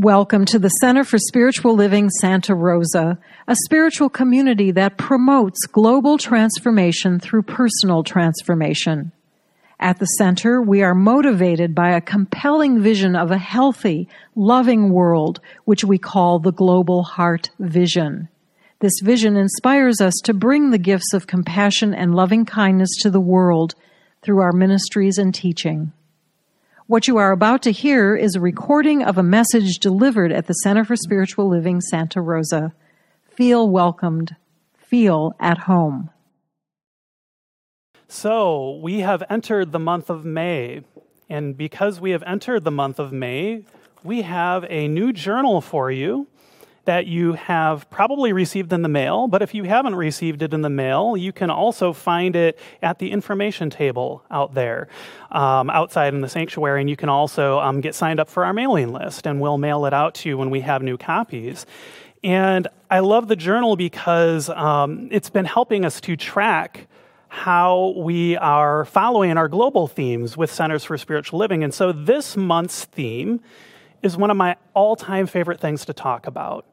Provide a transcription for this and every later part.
Welcome to the Center for Spiritual Living Santa Rosa, a spiritual community that promotes global transformation through personal transformation. At the center, we are motivated by a compelling vision of a healthy, loving world, which we call the Global Heart Vision. This vision inspires us to bring the gifts of compassion and loving kindness to the world through our ministries and teaching. What you are about to hear is a recording of a message delivered at the Center for Spiritual Living Santa Rosa. Feel welcomed. Feel at home. So, we have entered the month of May. And because we have entered the month of May, we have a new journal for you that you have probably received in the mail, but if you haven't received it in the mail, you can also find it at the information table out there, um, outside in the sanctuary, and you can also um, get signed up for our mailing list, and we'll mail it out to you when we have new copies. And I love the journal because um, it's been helping us to track how we are following our global themes with Centers for Spiritual Living. And so this month's theme is one of my all time favorite things to talk about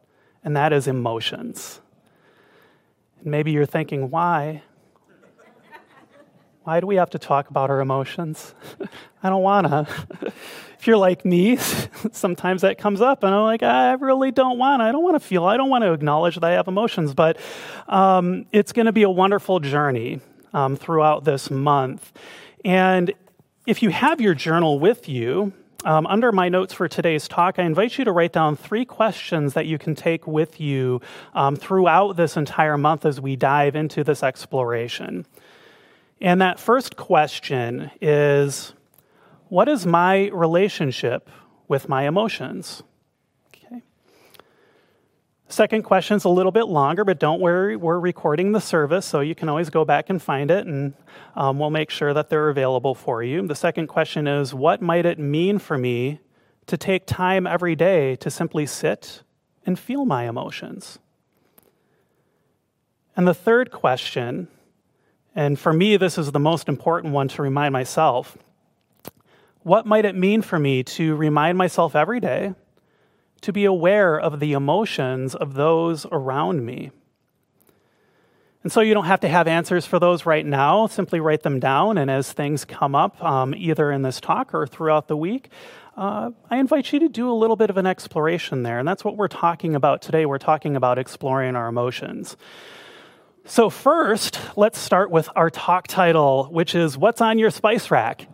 and that is emotions. Maybe you're thinking, why? Why do we have to talk about our emotions? I don't want to. if you're like me, sometimes that comes up, and I'm like, I really don't want to. I don't want to feel, I don't want to acknowledge that I have emotions, but um, it's to be a wonderful journey um, throughout this month. And if you have your journal with you, um, under my notes for today's talk, I invite you to write down three questions that you can take with you um, throughout this entire month as we dive into this exploration. And that first question is What is my relationship with my emotions? Second question is a little bit longer, but don't worry, we're recording the service, so you can always go back and find it, and um, we'll make sure that they're available for you. The second question is What might it mean for me to take time every day to simply sit and feel my emotions? And the third question, and for me, this is the most important one to remind myself what might it mean for me to remind myself every day? To be aware of the emotions of those around me. And so you don't have to have answers for those right now. Simply write them down, and as things come up, um, either in this talk or throughout the week, uh, I invite you to do a little bit of an exploration there. And that's what we're talking about today. We're talking about exploring our emotions. So, first, let's start with our talk title, which is What's on Your Spice Rack?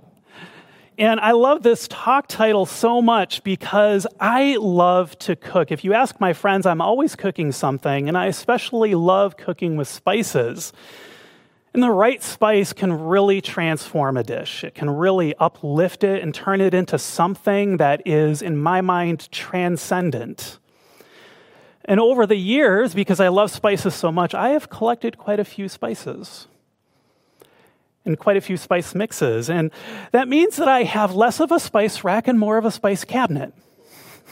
And I love this talk title so much because I love to cook. If you ask my friends, I'm always cooking something, and I especially love cooking with spices. And the right spice can really transform a dish. It can really uplift it and turn it into something that is, in my mind, transcendent. And over the years, because I love spices so much, I have collected quite a few spices and quite a few spice mixes. And that means that I have less of a spice rack and more of a spice cabinet.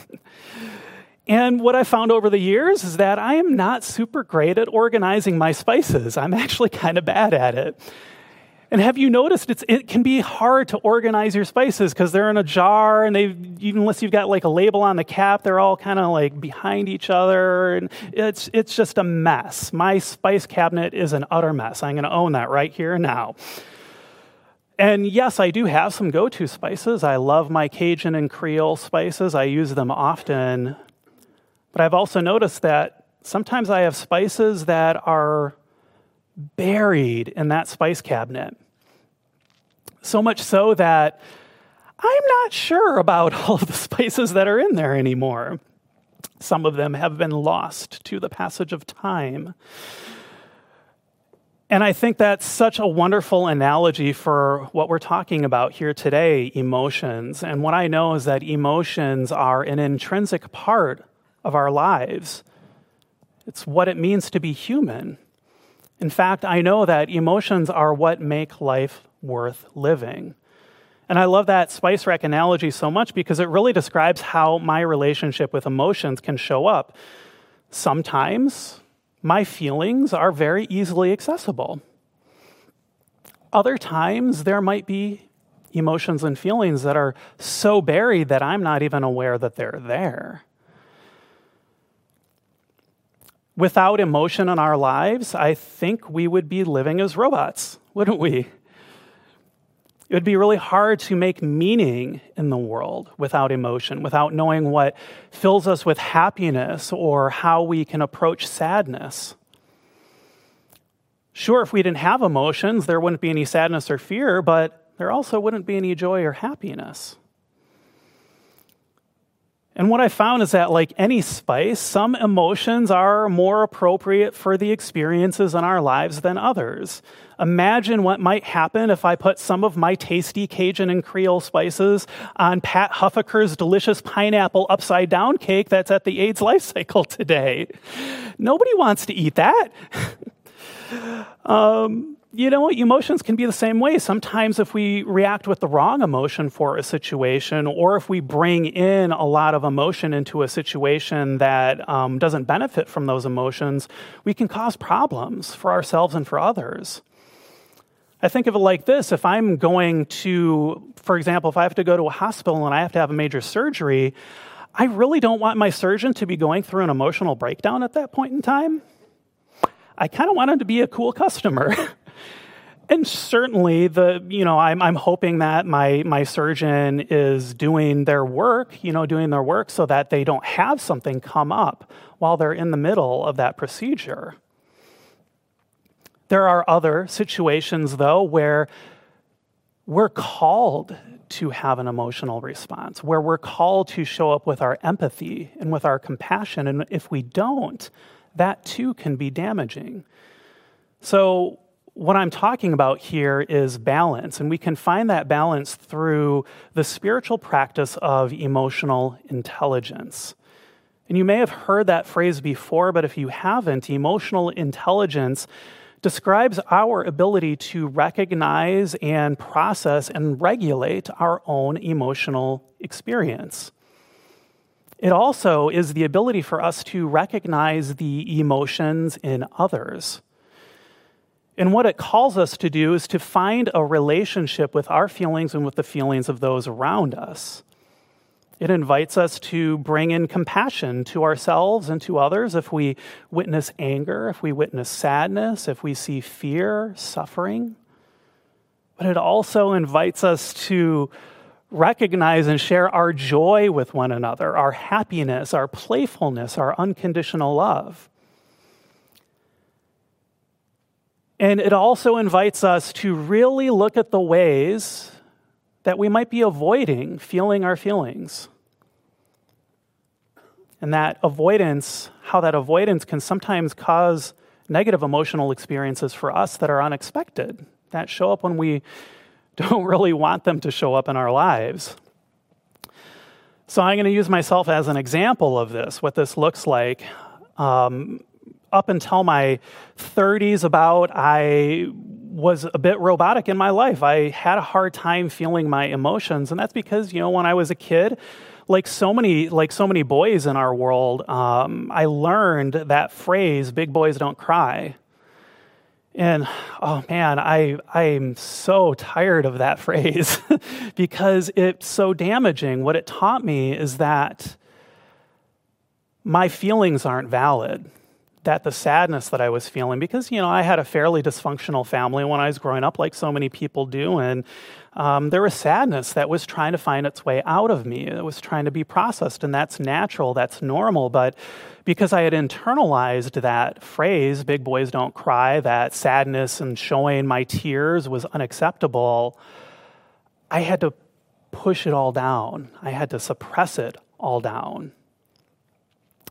and what I found over the years is that I am not super great at organizing my spices. I'm actually kind of bad at it. And have you noticed it can be hard to organize your spices because they're in a jar and they even unless you've got like a label on the cap, they're all kind of like behind each other and it's it's just a mess. My spice cabinet is an utter mess. I'm going to own that right here and now. And yes, I do have some go-to spices. I love my Cajun and Creole spices. I use them often. But I've also noticed that sometimes I have spices that are buried in that spice cabinet. So much so that I'm not sure about all of the spices that are in there anymore. Some of them have been lost to the passage of time. And I think that's such a wonderful analogy for what we're talking about here today emotions. And what I know is that emotions are an intrinsic part of our lives, it's what it means to be human. In fact, I know that emotions are what make life worth living. And I love that spice rack analogy so much because it really describes how my relationship with emotions can show up. Sometimes my feelings are very easily accessible. Other times there might be emotions and feelings that are so buried that I'm not even aware that they're there. Without emotion in our lives, I think we would be living as robots, wouldn't we? It would be really hard to make meaning in the world without emotion, without knowing what fills us with happiness or how we can approach sadness. Sure, if we didn't have emotions, there wouldn't be any sadness or fear, but there also wouldn't be any joy or happiness. And what I found is that, like any spice, some emotions are more appropriate for the experiences in our lives than others. Imagine what might happen if I put some of my tasty Cajun and Creole spices on Pat Huffaker's delicious pineapple upside down cake that's at the AIDS life cycle today. Nobody wants to eat that. um, you know, what, emotions can be the same way. Sometimes, if we react with the wrong emotion for a situation, or if we bring in a lot of emotion into a situation that um, doesn't benefit from those emotions, we can cause problems for ourselves and for others. I think of it like this if I'm going to, for example, if I have to go to a hospital and I have to have a major surgery, I really don't want my surgeon to be going through an emotional breakdown at that point in time. I kind of want him to be a cool customer. and certainly the you know I'm, I'm hoping that my my surgeon is doing their work you know doing their work so that they don't have something come up while they're in the middle of that procedure. There are other situations though where we're called to have an emotional response where we're called to show up with our empathy and with our compassion. And if we don't that too can be damaging. So what I'm talking about here is balance, and we can find that balance through the spiritual practice of emotional intelligence. And you may have heard that phrase before, but if you haven't, emotional intelligence describes our ability to recognize and process and regulate our own emotional experience. It also is the ability for us to recognize the emotions in others. And what it calls us to do is to find a relationship with our feelings and with the feelings of those around us. It invites us to bring in compassion to ourselves and to others if we witness anger, if we witness sadness, if we see fear, suffering. But it also invites us to recognize and share our joy with one another, our happiness, our playfulness, our unconditional love. And it also invites us to really look at the ways that we might be avoiding feeling our feelings. And that avoidance, how that avoidance can sometimes cause negative emotional experiences for us that are unexpected, that show up when we don't really want them to show up in our lives. So I'm going to use myself as an example of this, what this looks like. Um, up until my 30s about i was a bit robotic in my life. I had a hard time feeling my emotions and that's because you know when i was a kid like so many like so many boys in our world um, i learned that phrase big boys don't cry. And oh man i i'm so tired of that phrase because it's so damaging. What it taught me is that my feelings aren't valid that the sadness that I was feeling because you know I had a fairly dysfunctional family when I was growing up, like so many people do, and um, there was sadness that was trying to find its way out of me. It was trying to be processed, and that's natural, that's normal. But because I had internalized that phrase, "big boys don't cry," that sadness and showing my tears was unacceptable, I had to push it all down. I had to suppress it all down.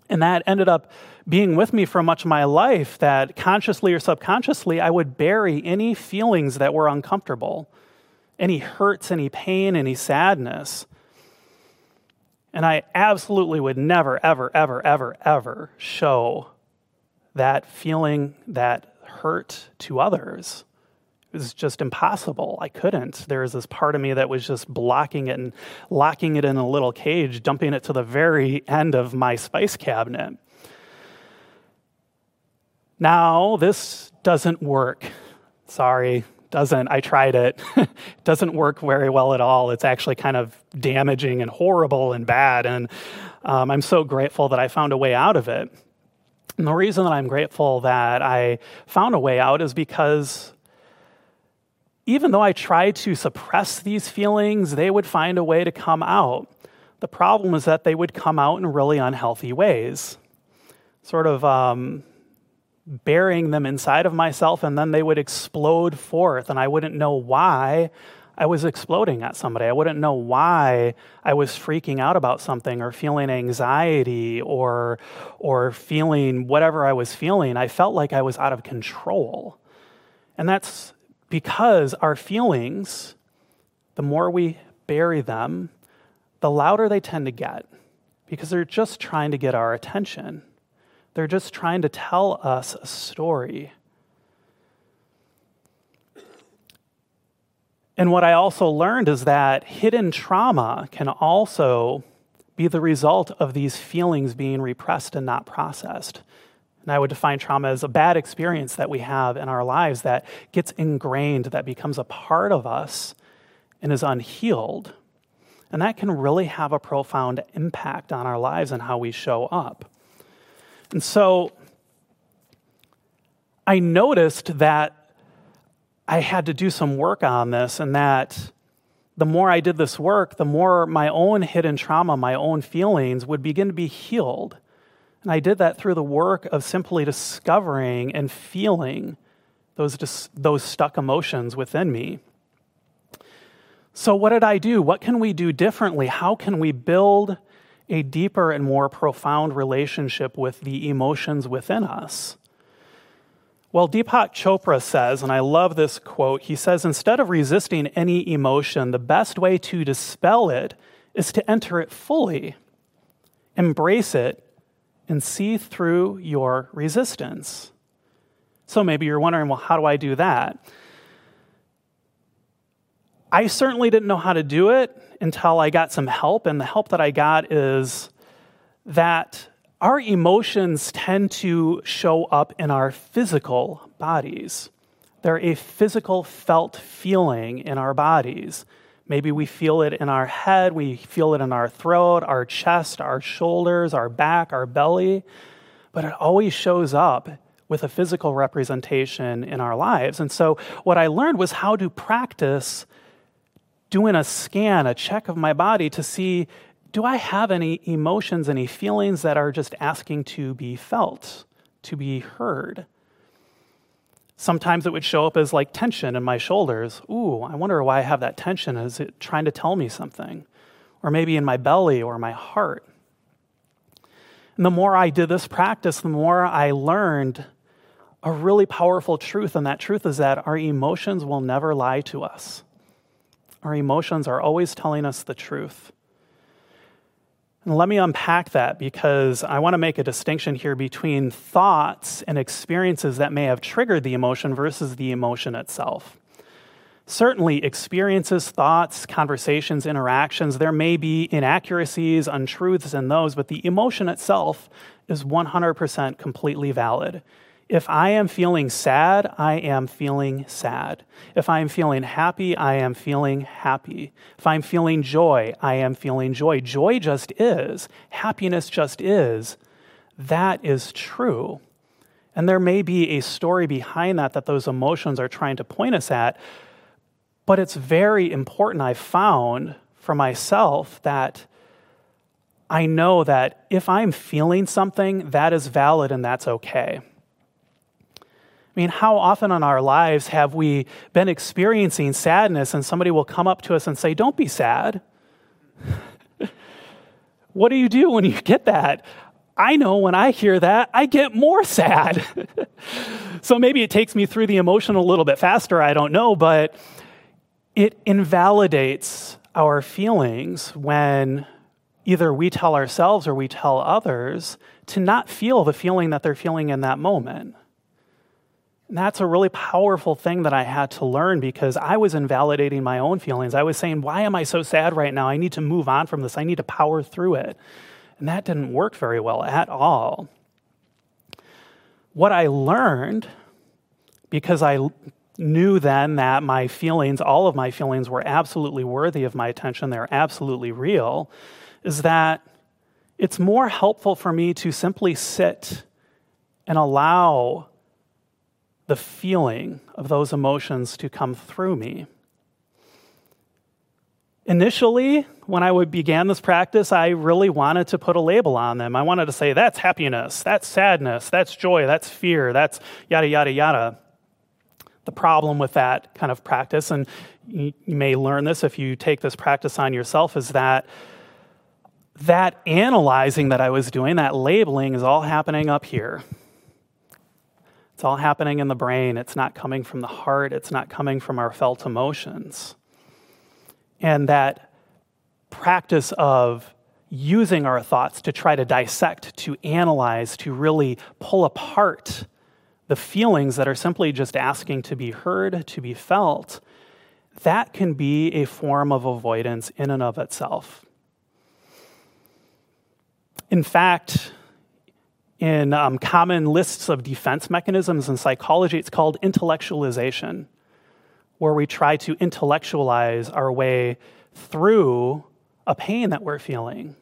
And that ended up being with me for much of my life that consciously or subconsciously, I would bury any feelings that were uncomfortable, any hurts, any pain, any sadness. And I absolutely would never, ever, ever, ever, ever show that feeling, that hurt to others. It was just impossible. I couldn't. There was this part of me that was just blocking it and locking it in a little cage, dumping it to the very end of my spice cabinet. Now, this doesn't work. Sorry, doesn't. I tried it. doesn't work very well at all. It's actually kind of damaging and horrible and bad. And um, I'm so grateful that I found a way out of it. And the reason that I'm grateful that I found a way out is because even though I tried to suppress these feelings, they would find a way to come out. The problem is that they would come out in really unhealthy ways, sort of um, burying them inside of myself, and then they would explode forth, and I wouldn't know why I was exploding at somebody. I wouldn't know why I was freaking out about something or feeling anxiety or or feeling whatever I was feeling. I felt like I was out of control. And that's because our feelings, the more we bury them, the louder they tend to get because they're just trying to get our attention. They're just trying to tell us a story. And what I also learned is that hidden trauma can also be the result of these feelings being repressed and not processed. And I would define trauma as a bad experience that we have in our lives that gets ingrained, that becomes a part of us and is unhealed. And that can really have a profound impact on our lives and how we show up. And so I noticed that I had to do some work on this, and that the more I did this work, the more my own hidden trauma, my own feelings would begin to be healed. And I did that through the work of simply discovering and feeling those, those stuck emotions within me. So, what did I do? What can we do differently? How can we build a deeper and more profound relationship with the emotions within us? Well, Deepak Chopra says, and I love this quote, he says, instead of resisting any emotion, the best way to dispel it is to enter it fully, embrace it, and see through your resistance. So maybe you're wondering, well, how do I do that? I certainly didn't know how to do it until I got some help, and the help that I got is that our emotions tend to show up in our physical bodies. They're a physical, felt feeling in our bodies. Maybe we feel it in our head, we feel it in our throat, our chest, our shoulders, our back, our belly, but it always shows up with a physical representation in our lives. And so, what I learned was how to practice doing a scan, a check of my body to see do I have any emotions, any feelings that are just asking to be felt, to be heard? Sometimes it would show up as like tension in my shoulders. Ooh, I wonder why I have that tension. Is it trying to tell me something? Or maybe in my belly or my heart. And the more I did this practice, the more I learned a really powerful truth. And that truth is that our emotions will never lie to us. Our emotions are always telling us the truth. And let me unpack that because I want to make a distinction here between thoughts and experiences that may have triggered the emotion versus the emotion itself. Certainly, experiences, thoughts, conversations, interactions, there may be inaccuracies, untruths in those, but the emotion itself is 100% completely valid. If I am feeling sad, I am feeling sad. If I am feeling happy, I am feeling happy. If I'm feeling joy, I am feeling joy. Joy just is. Happiness just is. That is true. And there may be a story behind that that those emotions are trying to point us at. But it's very important, I've found for myself, that I know that if I'm feeling something, that is valid and that's okay. I mean, how often in our lives have we been experiencing sadness and somebody will come up to us and say, Don't be sad? what do you do when you get that? I know when I hear that, I get more sad. so maybe it takes me through the emotion a little bit faster, I don't know, but it invalidates our feelings when either we tell ourselves or we tell others to not feel the feeling that they're feeling in that moment. And that's a really powerful thing that I had to learn because I was invalidating my own feelings. I was saying, Why am I so sad right now? I need to move on from this. I need to power through it. And that didn't work very well at all. What I learned, because I knew then that my feelings, all of my feelings, were absolutely worthy of my attention, they're absolutely real, is that it's more helpful for me to simply sit and allow the feeling of those emotions to come through me. Initially, when I began this practice, I really wanted to put a label on them. I wanted to say, that's happiness, that's sadness, that's joy, that's fear, that's yada, yada, yada. The problem with that kind of practice, and you, may learn this if you take this practice on yourself, is that that analyzing that I was doing, that labeling, is all happening up here. It's all happening in the brain. It's not coming from the heart. It's not coming from our felt emotions. And that practice of using our thoughts to try to dissect, to analyze, to really pull apart the feelings that are simply just asking to be heard, to be felt, that can be a form of avoidance in and of itself. In fact, in um, common lists of defense mechanisms in psychology, it's called intellectualization where we try to intellectualize our way through a pain that we're feeling.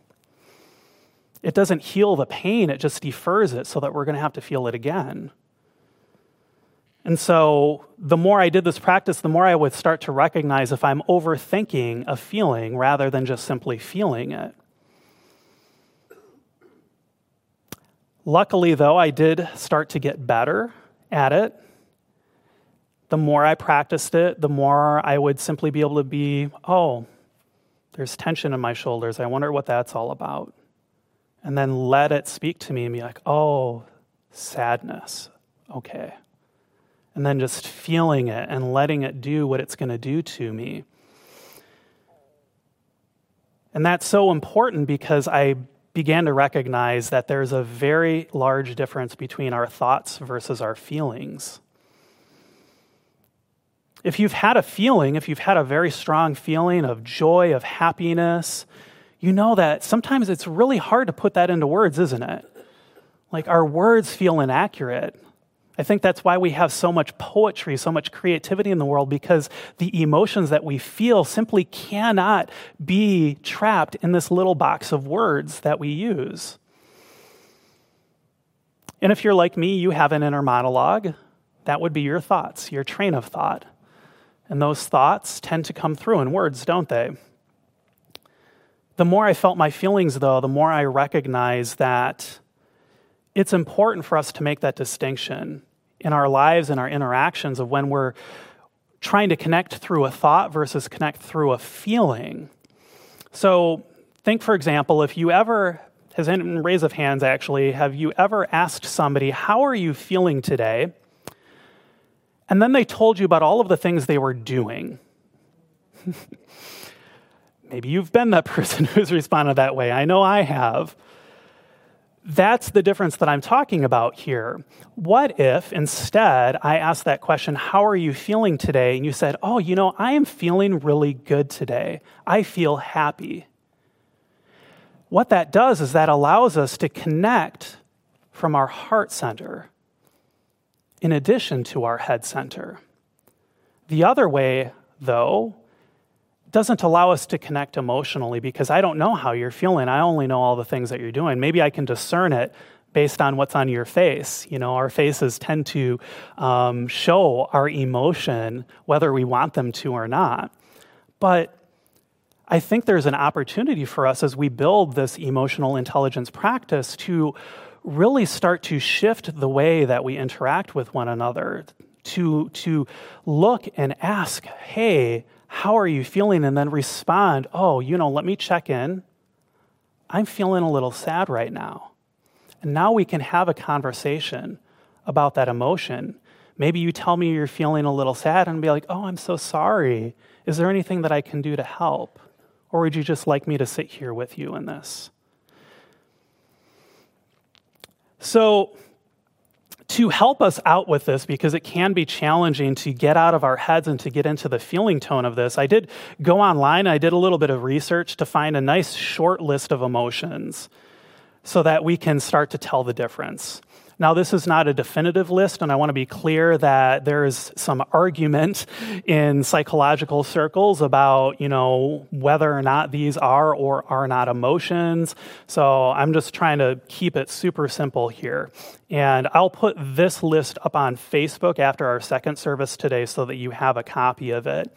It doesn't heal the pain, it just defers it so that we're going to have to feel it again. And so, the more I did this practice, the more I would start to recognize if I'm overthinking a feeling rather than just simply feeling it. Luckily, though, I did start to get better at it the more I practiced it, the more I would simply be able to be, oh, there's tension in my shoulders. I wonder what that's all about. And then let it speak to me and be like, oh, sadness. Okay. And then just feeling it and letting it do what it's going to do to me. And that's so important because I began to recognize that there's a very large difference between our thoughts versus our feelings if you've had a feeling, if you've had a very strong feeling of joy, of happiness, you know that sometimes it's really hard to put that into words, isn't it? Like our words feel inaccurate. I think that's why we have so much poetry, so much creativity in the world, because the emotions that we feel simply cannot be trapped in this little box of words that we use. And if you're like me, you have an inner monologue. That would be your thoughts, your train of thought. And those thoughts tend to come through in words, don't they? The more I felt my feelings, though, the more I recognized that it's important for us to make that distinction in our lives and our interactions of when we're trying to connect through a thought versus connect through a feeling. So, think, for example, if you ever, has in raise of hands actually, have you ever asked somebody, How are you feeling today? And then they told you about all of the things they were doing. Maybe you've been that person who's responded that way. I know I have. That's the difference that I'm talking about here. What if instead I asked that question, How are you feeling today? And you said, Oh, you know, I am feeling really good today. I feel happy. What that does is that allows us to connect from our heart center in addition to our head center. The other way, though, doesn't allow us to connect emotionally because I don't know how you're feeling. I only know all the things that you're doing. Maybe I can discern it based on what's on your face. You know, our faces tend to um, show our emotion whether we want them to or not. But I think there's an opportunity for us as we build this emotional intelligence practice to really start to shift the way that we interact with one another, to, to look and ask, hey, how are you feeling? And then respond, oh, you know, let me check in. I'm feeling a little sad right now. And now we can have a conversation about that emotion. Maybe you tell me you're feeling a little sad and be like, oh, I'm so sorry. Is there anything that I can do to help? Or would you just like me to sit here with you in this? So, to help us out with this, because it can be challenging to get out of our heads and to get into the feeling tone of this, I did go online. I did a little bit of research to find a nice short list of emotions so that we can start to tell the difference. Now, this is not a definitive list, and I want to be clear that there is some argument in psychological circles about, you know, whether or not these are or are not emotions. So I'm just trying to keep it super simple here. And I'll put this list up on Facebook after our second service today so that you have a copy of it.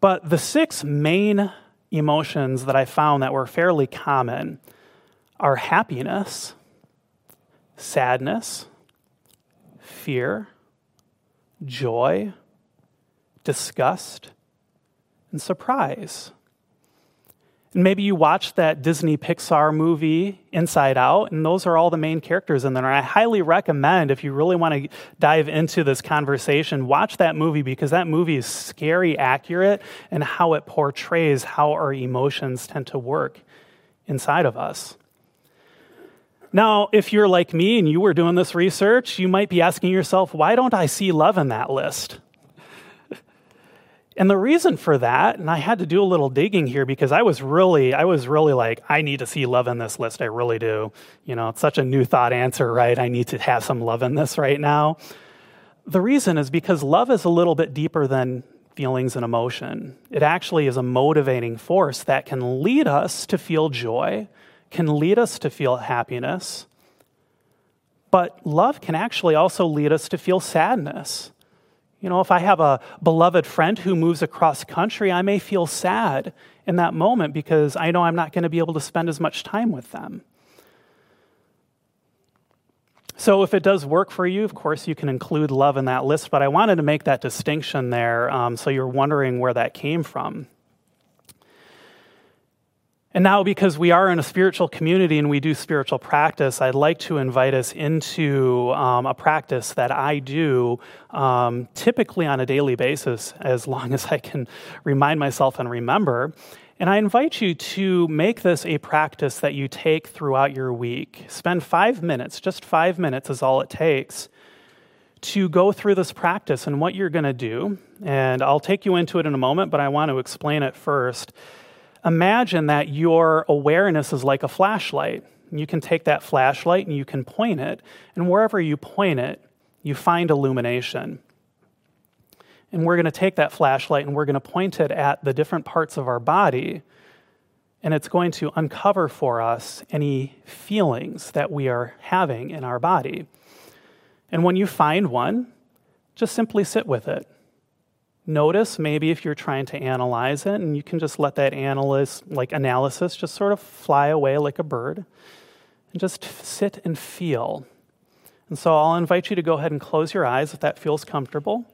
But the six main emotions that I found that were fairly common are happiness sadness, fear, joy, disgust, and surprise. And maybe you watched that Disney Pixar movie, Inside Out, and those are all the main characters in there. And I highly recommend, if you really want to dive into this conversation, watch that movie because that movie is scary accurate in how it portrays how our emotions tend to work inside of us. Now, if you're like me and you were doing this research, you might be asking yourself, why don't I see love in that list? and the reason for that, and I had to do a little digging here because I was really, I was really like, I need to see love in this list. I really do. You know, it's such a new thought answer, right? I need to have some love in this right now. The reason is because love is a little bit deeper than feelings and emotion. It actually is a motivating force that can lead us to feel joy can lead us to feel happiness, but love can actually also lead us to feel sadness. You know, if I have a beloved friend who moves across country, I may feel sad in that moment because I know I'm not going to be able to spend as much time with them. So, if it does work for you, of course, you can include love in that list, but I wanted to make that distinction there um, so you're wondering where that came from. And now, because we are in a spiritual community and we do spiritual practice, I'd like to invite us into um, a practice that I do um, typically on a daily basis, as long as I can remind myself and remember. And I invite you to make this a practice that you take throughout your week. Spend five minutes, just five minutes is all it takes, to go through this practice and what you're going to do. And I'll take you into it in a moment, but I want to explain it first imagine that your awareness is like a flashlight. You can take that flashlight and you can point it, and wherever you point it, you find illumination. And we're going to take that flashlight and we're going to point it at the different parts of our body, and it's going to uncover for us any feelings that we are having in our body. And when you find one, just simply sit with it. Notice maybe if you're trying to analyze it, and you can just let that analysis, like analysis, just sort of fly away like a bird, and just sit and feel. And so I'll invite you to go ahead and close your eyes if that feels comfortable.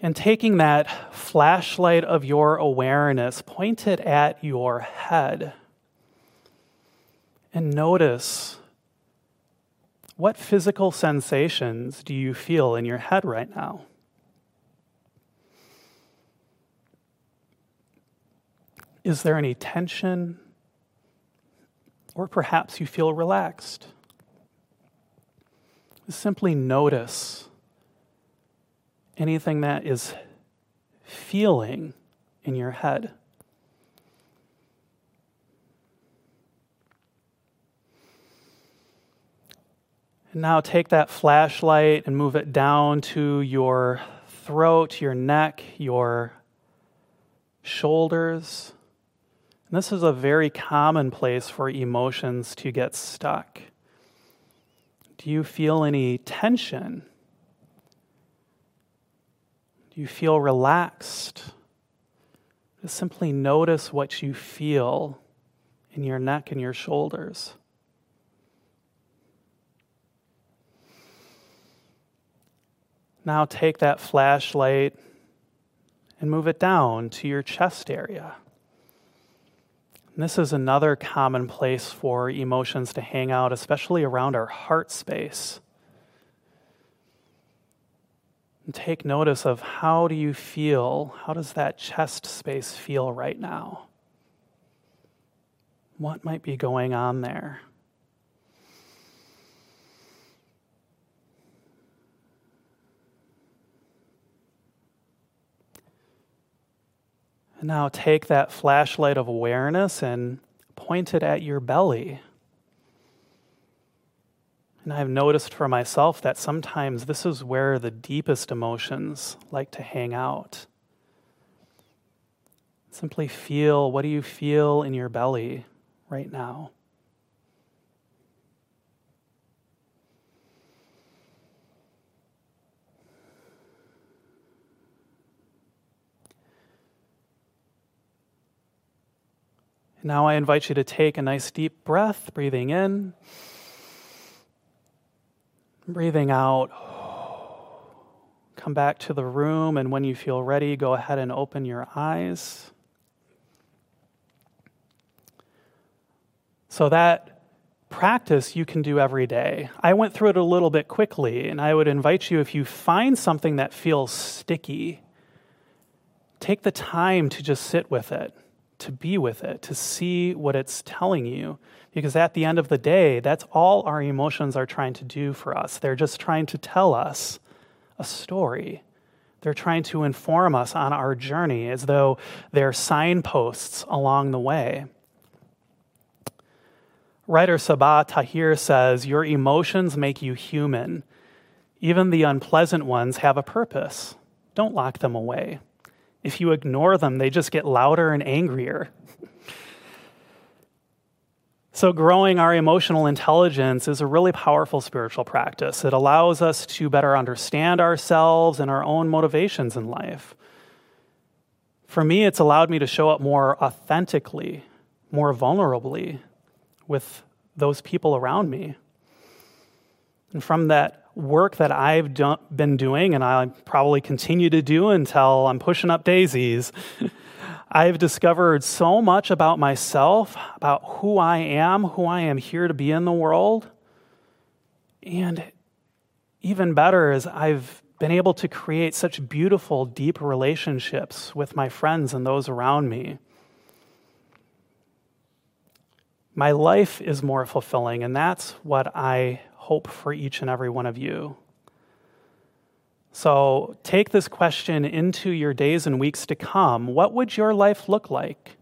And taking that flashlight of your awareness, point it at your head. And notice what physical sensations do you feel in your head right now? Is there any tension? Or perhaps you feel relaxed? Simply notice anything that is feeling in your head. And now take that flashlight and move it down to your throat, your neck, your shoulders. And this is a very common place for emotions to get stuck. Do you feel any tension? Do you feel relaxed? Just simply notice what you feel in your neck and your shoulders. Now take that flashlight and move it down to your chest area. And this is another common place for emotions to hang out, especially around our heart space. And take notice of how do you feel? How does that chest space feel right now? What might be going on there? Now take that flashlight of awareness and point it at your belly. And I've noticed for myself that sometimes this is where the deepest emotions like to hang out. Simply feel what do you feel in your belly right now? Now I invite you to take a nice deep breath, breathing in, breathing out. Come back to the room, and when you feel ready, go ahead and open your eyes. So, that practice you can do every day. I went through it a little bit quickly, and I would invite you if you find something that feels sticky, take the time to just sit with it to be with it, to see what it's telling you. Because at the end of the day, that's all our emotions are trying to do for us. They're just trying to tell us a story. They're trying to inform us on our journey as though they're signposts along the way. Writer Sabaa Tahir says, Your emotions make you human. Even the unpleasant ones have a purpose. Don't lock them away. If you ignore them, they just get louder and angrier. So, growing our emotional intelligence is a really powerful spiritual practice. It allows us to better understand ourselves and our own motivations in life. For me, it's allowed me to show up more authentically, more vulnerably with those people around me. And from that work that I've do- been doing, and I probably continue to do until I'm pushing up daisies, I've discovered so much about myself, about who I am, who I am here to be in the world. And even better is I've been able to create such beautiful, deep relationships with my friends and those around me. My life is more fulfilling, and that's what I hope for each and every one of you. So take this question into your days and weeks to come. What would your life look like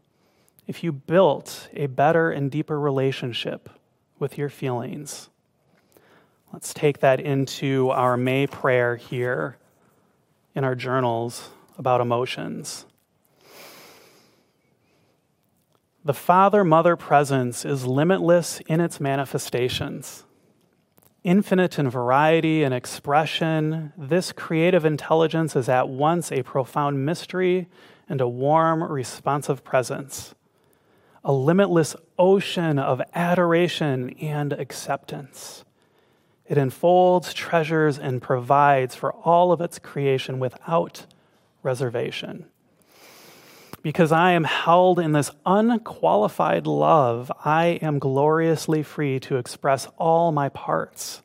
if you built a better and deeper relationship with your feelings? Let's take that into our May prayer here in our journals about emotions. The Father Mother presence is limitless in its manifestations infinite in variety and expression, this creative intelligence is at once a profound mystery and a warm, responsive presence, a limitless ocean of adoration and acceptance. It enfolds, treasures, and provides for all of its creation without reservation because I am held in this unqualified love, I am gloriously free to express all my parts.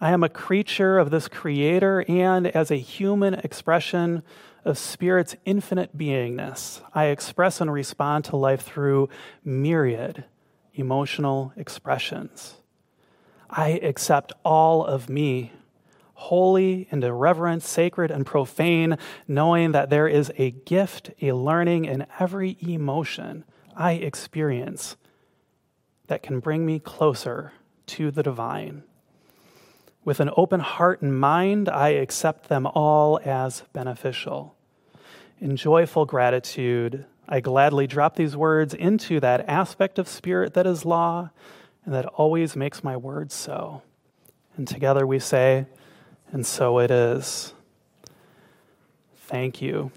I am a creature of this Creator, and as a human expression of Spirit's infinite beingness, I express and respond to life through myriad emotional expressions. I accept all of me holy and irreverent, sacred and profane, knowing that there is a gift, a learning in every emotion I experience that can bring me closer to the divine. With an open heart and mind, I accept them all as beneficial. In joyful gratitude, I gladly drop these words into that aspect of spirit that is law and that always makes my words so. And together we say, and so it is. Thank you.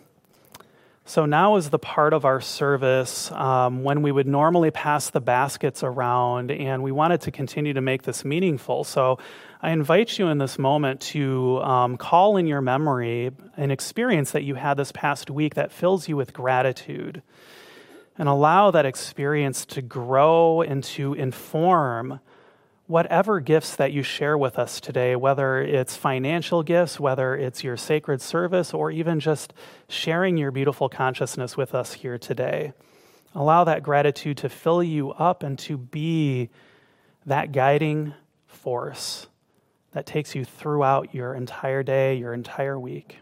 So now is the part of our service um, when we would normally pass the baskets around, and we wanted to continue to make this meaningful. So I invite you in this moment to um, call in your memory an experience that you had this past week that fills you with gratitude, and allow that experience to grow and to inform whatever gifts that you share with us today, whether it's financial gifts, whether it's your sacred service, or even just sharing your beautiful consciousness with us here today. Allow that gratitude to fill you up and to be that guiding force that takes you throughout your entire day, your entire week.